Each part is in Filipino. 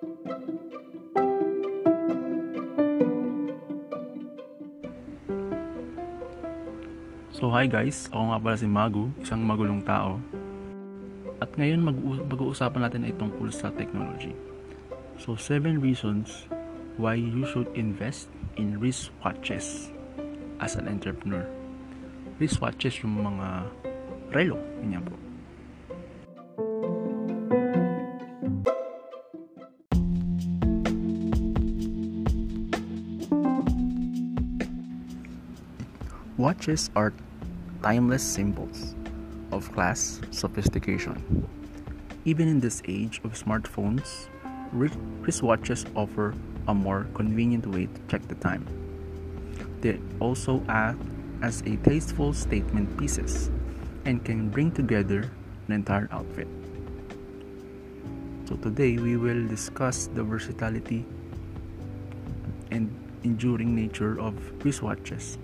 So hi guys, ako nga pala si Magu, isang magulong tao. At ngayon mag- mag-uusapan natin ay tungkol sa technology. So 7 reasons why you should invest in wristwatches as an entrepreneur. Wristwatches yung mga relo, ganyan po. Watches are timeless symbols of class sophistication. Even in this age of smartphones, wristwatches offer a more convenient way to check the time. They also act as a tasteful statement pieces and can bring together an entire outfit. So today we will discuss the versatility and enduring nature of wristwatches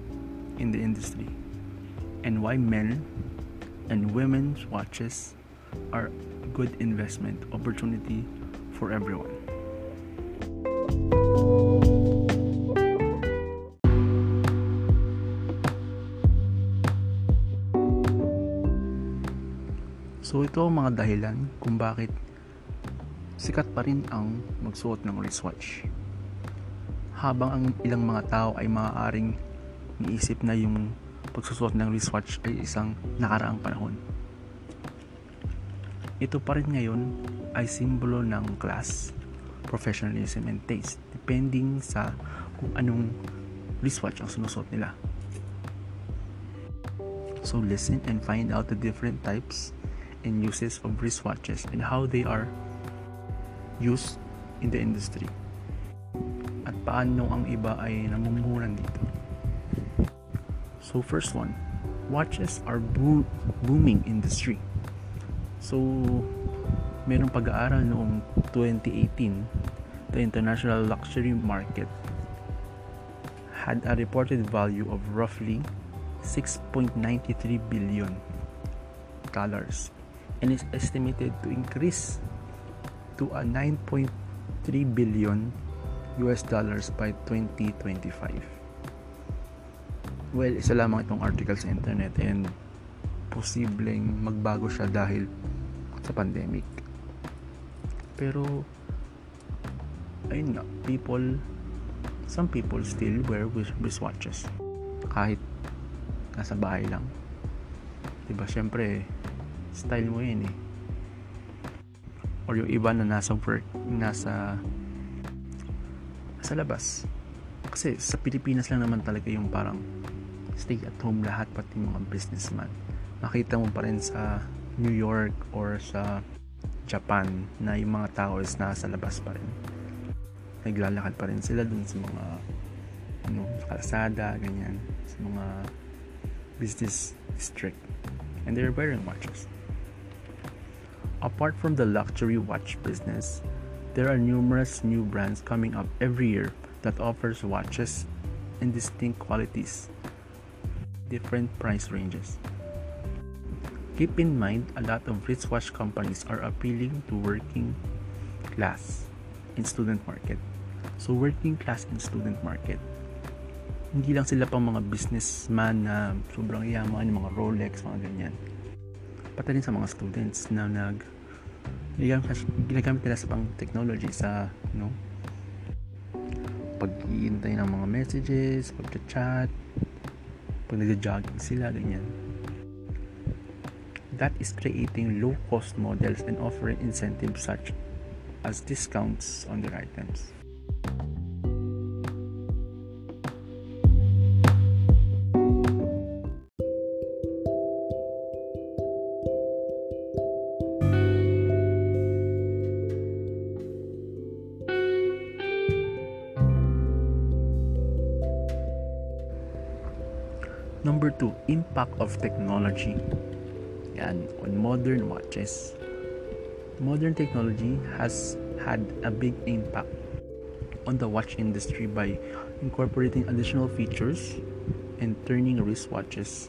in the industry and why men and women's watches are a good investment opportunity for everyone. So ito ang mga dahilan kung bakit sikat pa rin ang magsuot ng wristwatch. Habang ang ilang mga tao ay maaaring niisip na yung pagsusuot ng wristwatch ay isang nakaraang panahon. Ito pa rin ngayon ay simbolo ng class, professionalism and taste depending sa kung anong wristwatch ang sinusuot nila. So listen and find out the different types and uses of wristwatches and how they are used in the industry. At paano ang iba ay namumuhunan dito. So first one, watches are boom, booming industry. So merong pag-aaral noong 2018, the international luxury market had a reported value of roughly 6.93 billion dollars and is estimated to increase to a 9.3 billion US dollars by 2025. Well, isa lamang itong article sa internet and posibleng magbago siya dahil sa pandemic. Pero ayun nga, people some people still wear wristwatches kahit nasa bahay lang. 'Di ba? Syempre, style mo 'yan eh. Or yung iba na nasa work, nasa sa labas. Kasi sa Pilipinas lang naman talaga yung parang stay at home lahat pati mga businessman. Makita mo pa rin sa New York or sa Japan na yung mga tao is nasa labas pa rin. Naglalakad pa rin sila dun sa mga ano, kalsada, ganyan sa mga business district. And they're wearing watches. Apart from the luxury watch business there are numerous new brands coming up every year that offers watches in distinct qualities different price ranges. Keep in mind, a lot of wristwatch companies are appealing to working class in student market. So, working class in student market, hindi lang sila pang mga businessman na sobrang yaman, mga Rolex, mga ganyan. Pati rin sa mga students na nag ginagamit nila sa pang technology sa, you know, pag-iintay ng mga messages, pag-chat, pag nagja-jogging sila, ganyan. That is creating low-cost models and offering incentives such as discounts on their items. Technology. Yan, on modern watches. Modern technology has had a big impact on the watch industry by incorporating additional features and turning wristwatches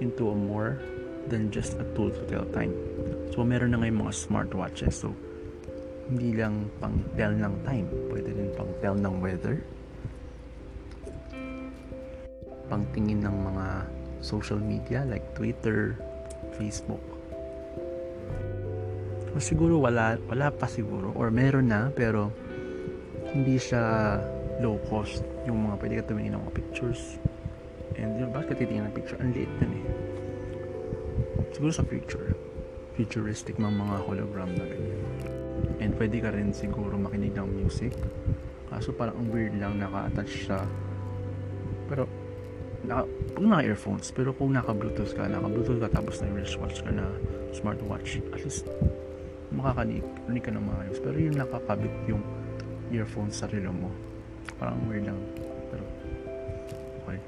into a more than just a tool to tell time. So, meron na ngayon mga smartwatches. So, hindi lang pang tell ng time, pwede din pang tell ng weather, pang tingin ng mga social media like Twitter, Facebook. So, siguro wala, wala pa siguro or meron na pero hindi siya low cost yung mga pwede ka tumingin ng mga pictures. And yun bakit titingin ng picture? Ang liit nun eh. Siguro sa future. Futuristic mga mga hologram na ganyan. And pwede ka rin siguro makinig ng music. Kaso parang ang weird lang naka-attach siya. Pero naka, pag naka earphones pero kung naka bluetooth ka naka bluetooth ka tapos na wristwatch ka na smartwatch at least makakanig ka ng maayos. Pero yung nakakabit yung earphones sa relo mo. Parang weird lang pero okay.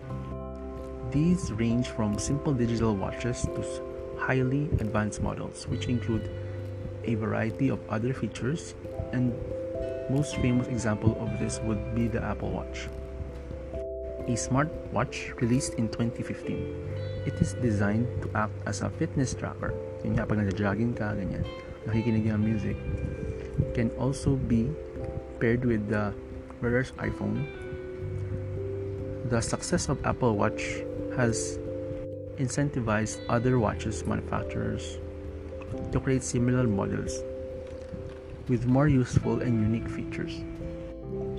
These range from simple digital watches to highly advanced models which include a variety of other features, and most famous example of this would be the Apple Watch. A smartwatch released in 2015. It is designed to act as a fitness tracker. Yun nga, pag nag-jogging ka, ganyan, nakikinig ng music. Can also be paired with the wearer's iPhone. The success of Apple Watch has incentivized other watches manufacturers to create similar models with more useful and unique features.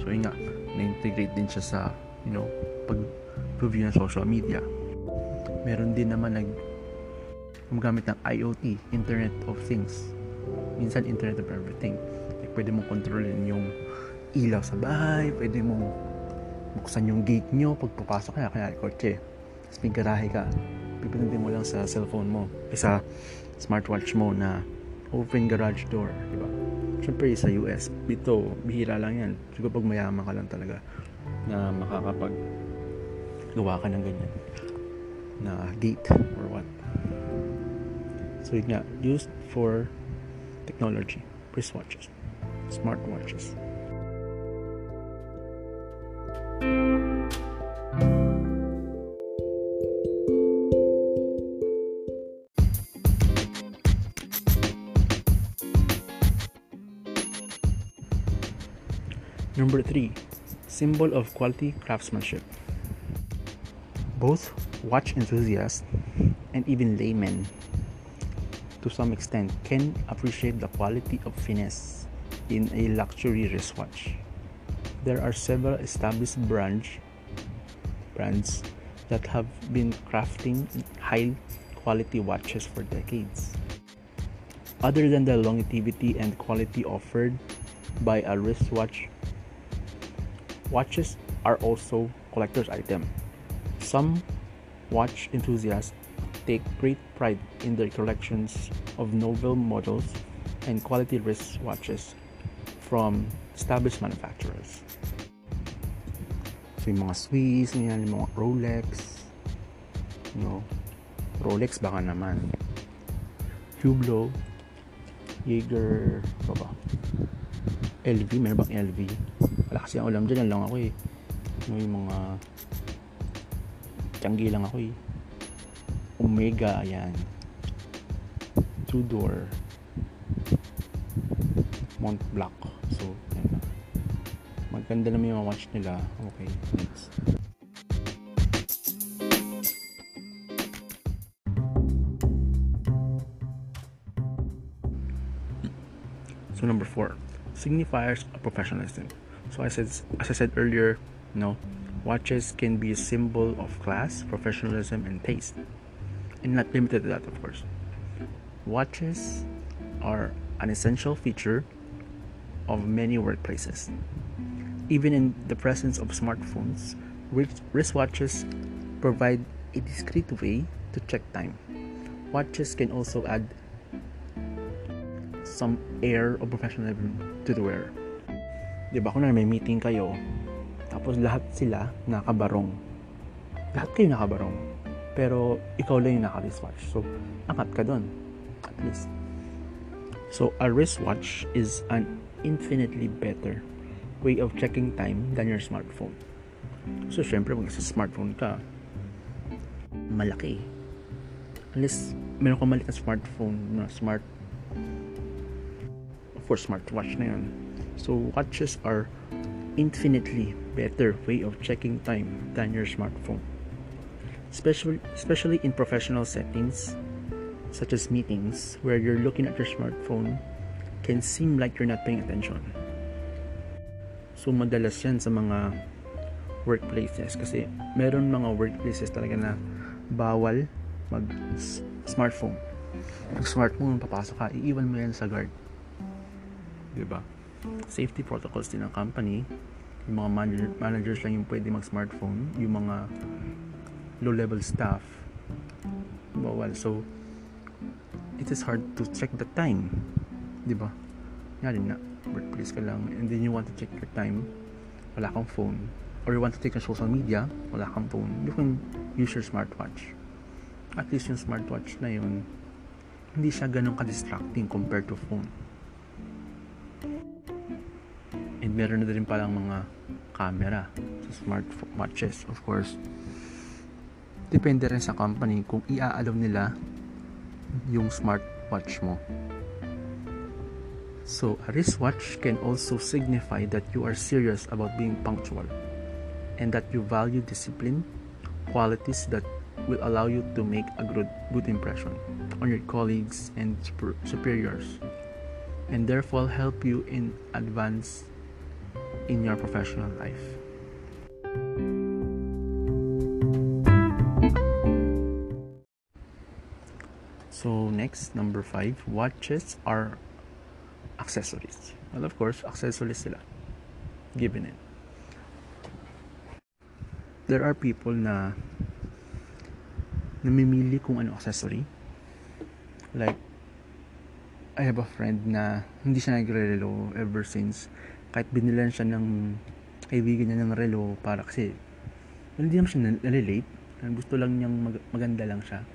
So yun nga, na-integrate din siya sa, you know, pag-review ng social media. Meron din naman nag gumagamit ng IoT, Internet of Things. Minsan Internet of Everything. Like, pwede mong kontrolin yung ilaw sa bahay, pwede mong buksan yung gate nyo pag papasok ka, kaya kotse. Tapos may garahe ka, pipindutin mo lang sa cellphone mo. Isa, smartwatch mo na open garage door, di ba? Siyempre sa US, dito, bihira lang yan. Siguro pag mayaman ka lang talaga na makakapag gawa ka ng ganyan na gate or what. So yun nga, used for technology, wristwatches, smartwatches. Number 3. Symbol of quality craftsmanship. Both watch enthusiasts and even laymen, to some extent, can appreciate the quality of finesse in a luxury wristwatch. There are several established brands, brands that have been crafting high quality watches for decades. Other than the longevity and quality offered by a wristwatch Watches are also collector's item. Some watch enthusiasts take great pride in their collections of novel models and quality wristwatches from established manufacturers. So yung mga Swiss, yung mga Rolex, know, Rolex baka naman, Hublot, Jaeger, ba ba? LV, meron bang LV? wala kasi ang ulam dyan lang ako eh ano yung mga tiyanggi lang ako eh. Omega ayan. Tudor Mont Blanc. So yan na maganda naman yung watch nila. Okay next. So number four. Signifiers of professionalism so as I, as I said earlier, you know, watches can be a symbol of class, professionalism, and taste. And not limited to that, of course. Watches are an essential feature of many workplaces. Even in the presence of smartphones, wristwatches provide a discreet way to check time. Watches can also add some air of professionalism to the wearer. 'di ba kung na may meeting kayo tapos lahat sila nakabarong. Lahat kayo nakabarong. Pero ikaw lang yung naka-wristwatch. So angat ka doon at least. So a wristwatch is an infinitely better way of checking time than your smartphone. So syempre pag smartphone ka malaki. Unless meron kang maliit na smartphone na smart course smartwatch na yun. So watches are infinitely better way of checking time than your smartphone. Especially especially in professional settings such as meetings where you're looking at your smartphone can seem like you're not paying attention. So madalas yan sa mga workplaces kasi meron mga workplaces talaga na bawal mag smartphone. Pag smartphone papasok ka, iiwan mo yan sa guard. 'Di ba? Safety protocols din ng company. Yung mga manager, managers lang yung pwede mag-smartphone. Yung mga low-level staff, bawal. So, it is hard to check the time. Di ba? Nga rin na, workplace ka lang, and then you want to check your time, wala kang phone. Or you want to check your social media, wala kang phone. You can use your smartwatch. At least yung smartwatch na yun, hindi siya ganun ka-distracting compared to phone. Meron na din palang mga camera sa smartwatches, of course. Depende rin sa company kung i-allow nila yung smartwatch mo. So, a wristwatch can also signify that you are serious about being punctual and that you value discipline, qualities that will allow you to make a good, good impression on your colleagues and superiors and therefore help you in advance in your professional life. So next, number five, watches are accessories. Well, of course, accessories sila. Given it. There are people na namimili kung ano accessory. Like, I have a friend na hindi siya nagre-relo ever since kahit binilan siya ng kaibigan niya ng relo para kasi hindi naman siya nalilate. Gusto lang niyang mag- maganda lang siya.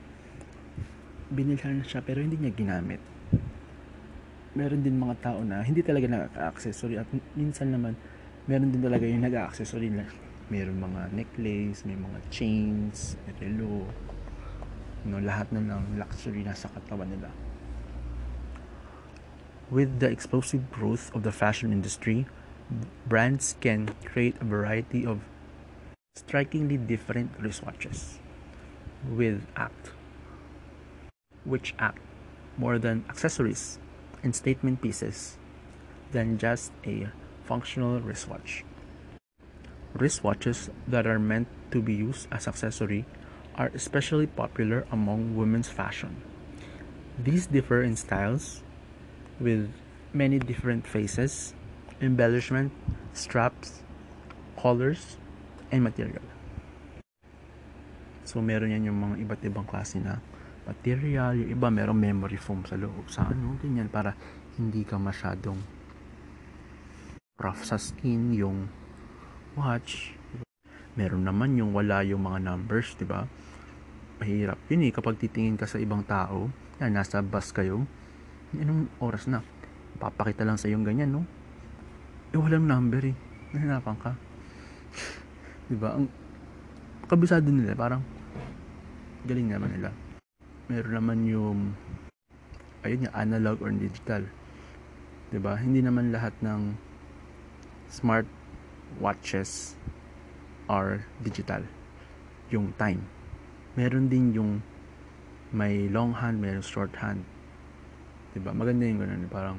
Binilhan siya pero hindi niya ginamit. Meron din mga tao na hindi talaga nag-accessory at minsan naman meron din talaga yung nag-accessory na meron mga necklace, may mga chains, relo. No, lahat na ng luxury nasa katawan nila with the explosive growth of the fashion industry, brands can create a variety of strikingly different wristwatches with act which act more than accessories and statement pieces than just a functional wristwatch. Wristwatches that are meant to be used as accessory are especially popular among women's fashion. These differ in styles, with many different faces, embellishment, straps, colors, and material. So meron yan yung mga iba't ibang klase na material, yung iba meron memory foam sa loob, sa ano, ganyan para hindi ka masyadong rough sa skin yung watch. Meron naman yung wala yung mga numbers, di ba? Mahirap yun eh kapag titingin ka sa ibang tao, yan, nasa bus kayo, anong oras na? Papakita lang sa yung ganyan, no? Eh, walang number eh. Nahinapan ka. di ba? Ang kabisado nila, parang galing naman nila. Meron naman yung ayun yung analog or digital. 'Di ba? Hindi naman lahat ng smart watches are digital. Yung time. Meron din yung may long hand, meron short hand. Maganda yung ganun, parang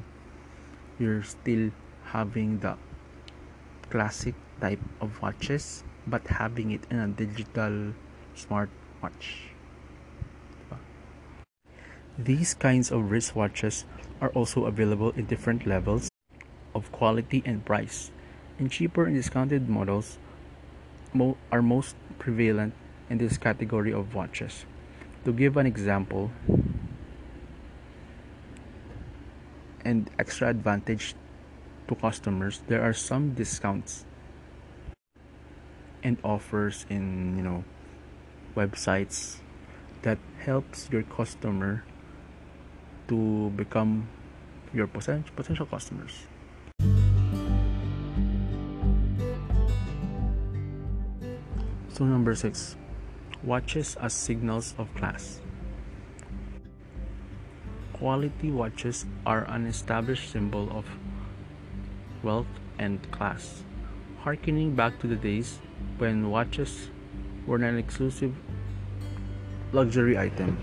you're still having the classic type of watches but having it in a digital smart watch. Diba? These kinds of wristwatches are also available in different levels of quality and price, and cheaper and discounted models mo- are most prevalent in this category of watches. To give an example, and extra advantage to customers, there are some discounts and offers in you know websites that helps your customer to become your potential customers. So number 6 watches as signals of class. Quality watches are an established symbol of wealth and class, harkening back to the days when watches were an exclusive luxury item.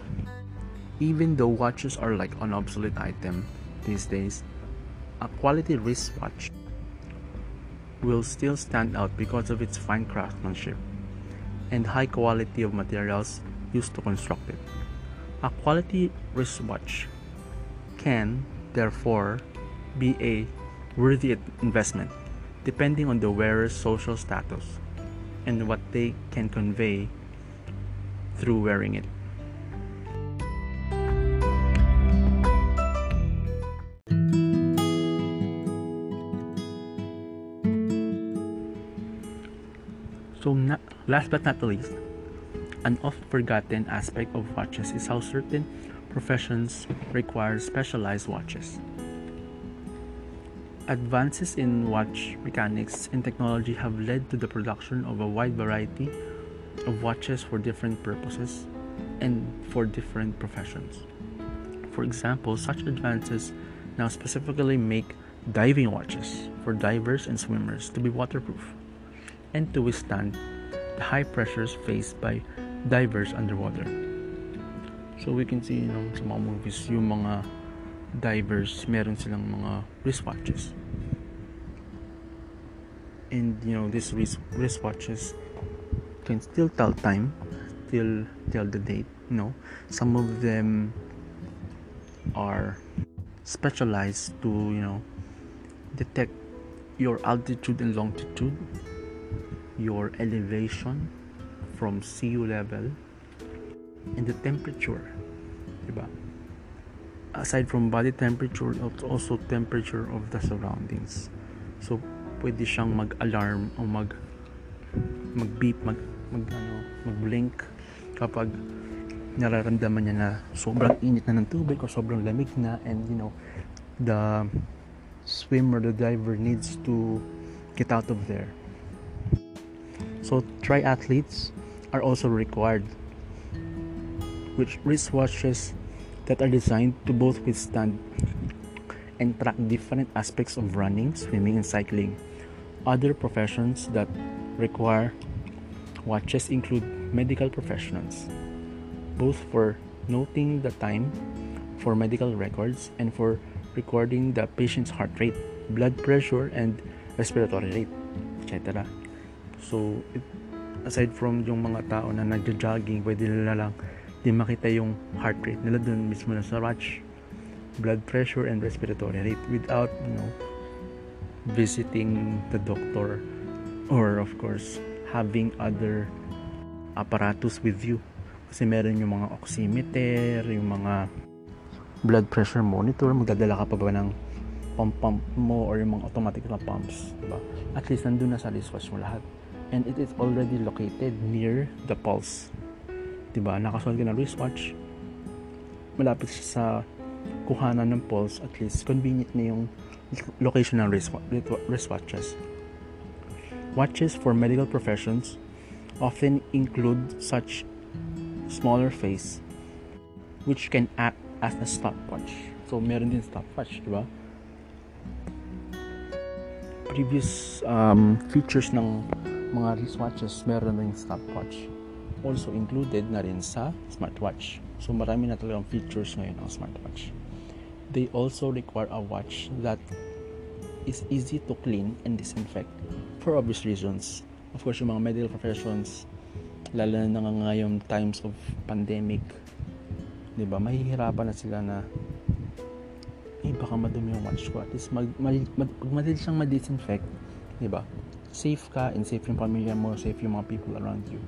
Even though watches are like an obsolete item these days, a quality wristwatch will still stand out because of its fine craftsmanship and high quality of materials used to construct it. A quality wristwatch can, therefore, be a worthy investment depending on the wearer's social status and what they can convey through wearing it. So, na- last but not least, an oft forgotten aspect of watches is how certain professions require specialized watches. Advances in watch mechanics and technology have led to the production of a wide variety of watches for different purposes and for different professions. For example, such advances now specifically make diving watches for divers and swimmers to be waterproof and to withstand the high pressures faced by divers underwater. So we can see you know, sa mga movies yung mga divers meron silang mga wristwatches. And you know these wrist wristwatches can still tell time till tell the date you know. Some of them are specialized to you know detect your altitude and longitude your elevation from sea level and the temperature diba? aside from body temperature also temperature of the surroundings so pwede siyang mag-alarm o mag mag-beep mag, mag ano, mag-blink kapag nararamdaman niya na sobrang init na ng tubig o sobrang lamig na and you know the swimmer the diver needs to get out of there so triathletes are also required which wristwatches that are designed to both withstand and track different aspects of running, swimming, and cycling. Other professions that require watches include medical professionals, both for noting the time for medical records and for recording the patient's heart rate, blood pressure, and respiratory rate, etc. So, it, aside from yung mga tao na nagja-jogging, pwede nila lang di makita yung heart rate nila dun mismo na sa watch blood pressure and respiratory rate without you know visiting the doctor or of course having other apparatus with you. Kasi meron yung mga oximeter yung mga blood pressure monitor. Magdadala ka pa ba ng pump pump mo or yung mga automatic na pumps diba? at least nandun na sa wristwatch mo lahat. And it is already located near the pulse diba? Nakasuot ka ng wristwatch, malapit siya sa kuhanan ng pulse, at least convenient na yung location ng wristwatches. Watches for medical professions often include such smaller face which can act as a stopwatch. So, meron din stopwatch, di ba? Previous um, features ng mga wristwatches, meron din stopwatch also included na rin sa smartwatch. So marami na talagang features ngayon ang smartwatch. They also require a watch that is easy to clean and disinfect for obvious reasons. Of course, yung mga medical professions, lalo na nga ngayong times of pandemic, di ba, mahihirapan na sila na eh, baka madumi yung watch ko. At least, mag, mag, mag, madali siyang ma-disinfect, di ba, safe ka and safe yung pamilya mo, safe yung mga people around you.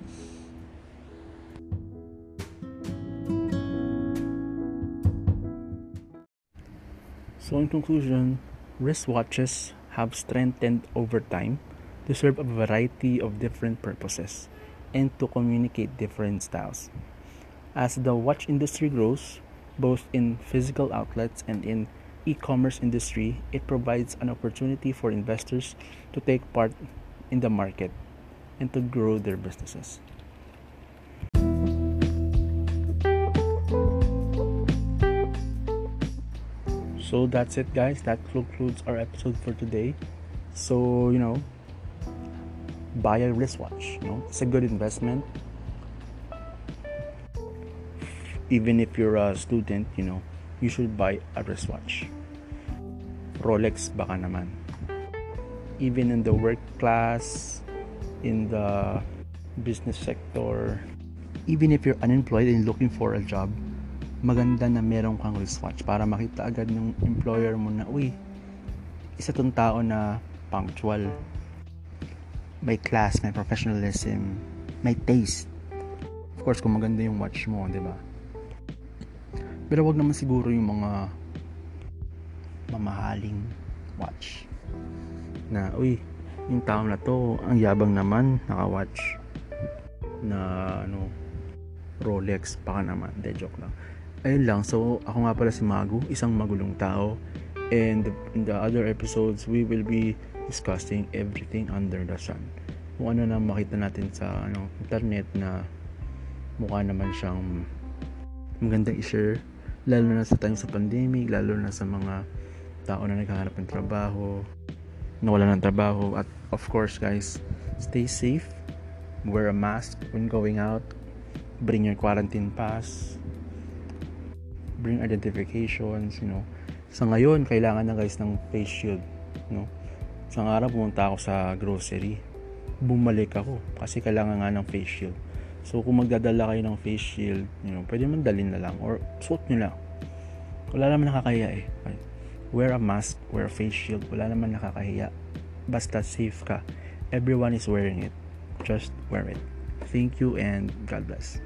So, in conclusion, wristwatches have strengthened over time to serve a variety of different purposes and to communicate different styles. As the watch industry grows, both in physical outlets and in e-commerce industry, it provides an opportunity for investors to take part in the market and to grow their businesses. So that's it, guys. That concludes our episode for today. So, you know, buy a wristwatch. You know, it's a good investment. Even if you're a student, you know, you should buy a wristwatch. Rolex baka naman. Even in the work class, in the business sector, even if you're unemployed and looking for a job, maganda na meron kang wristwatch para makita agad ng employer mo na, uy, isa tong tao na punctual, may class, may professionalism, may taste. Of course, kung maganda yung watch mo, di ba? Pero wag naman siguro yung mga mamahaling watch. Na, uy, yung tao na to, ang yabang naman, naka-watch na, ano, Rolex, baka naman, de joke lang ayun lang so ako nga pala si Magu isang magulong tao. And in the other episodes we will be discussing everything under the sun. Kung ano na makita natin sa ano, internet na mukha naman siyang magandang i-share. Lalo na sa time sa pandemic lalo na sa mga tao na naghahanap ng trabaho nawala ng trabaho. At of course guys stay safe. Wear a mask when going out. Bring your quarantine pass bring identifications, you know. Sa ngayon, kailangan na guys ng face shield, no. Sa araw pumunta ako sa grocery. Bumalik ako kasi kailangan nga ng face shield. So kung magdadala kayo ng face shield, you know, pwede man dalhin na lang or suot nyo lang. Wala naman nakakahiya eh. Wear a mask, wear a face shield. Wala naman nakakahiya. Basta safe ka. Everyone is wearing it. Just wear it. Thank you and God bless.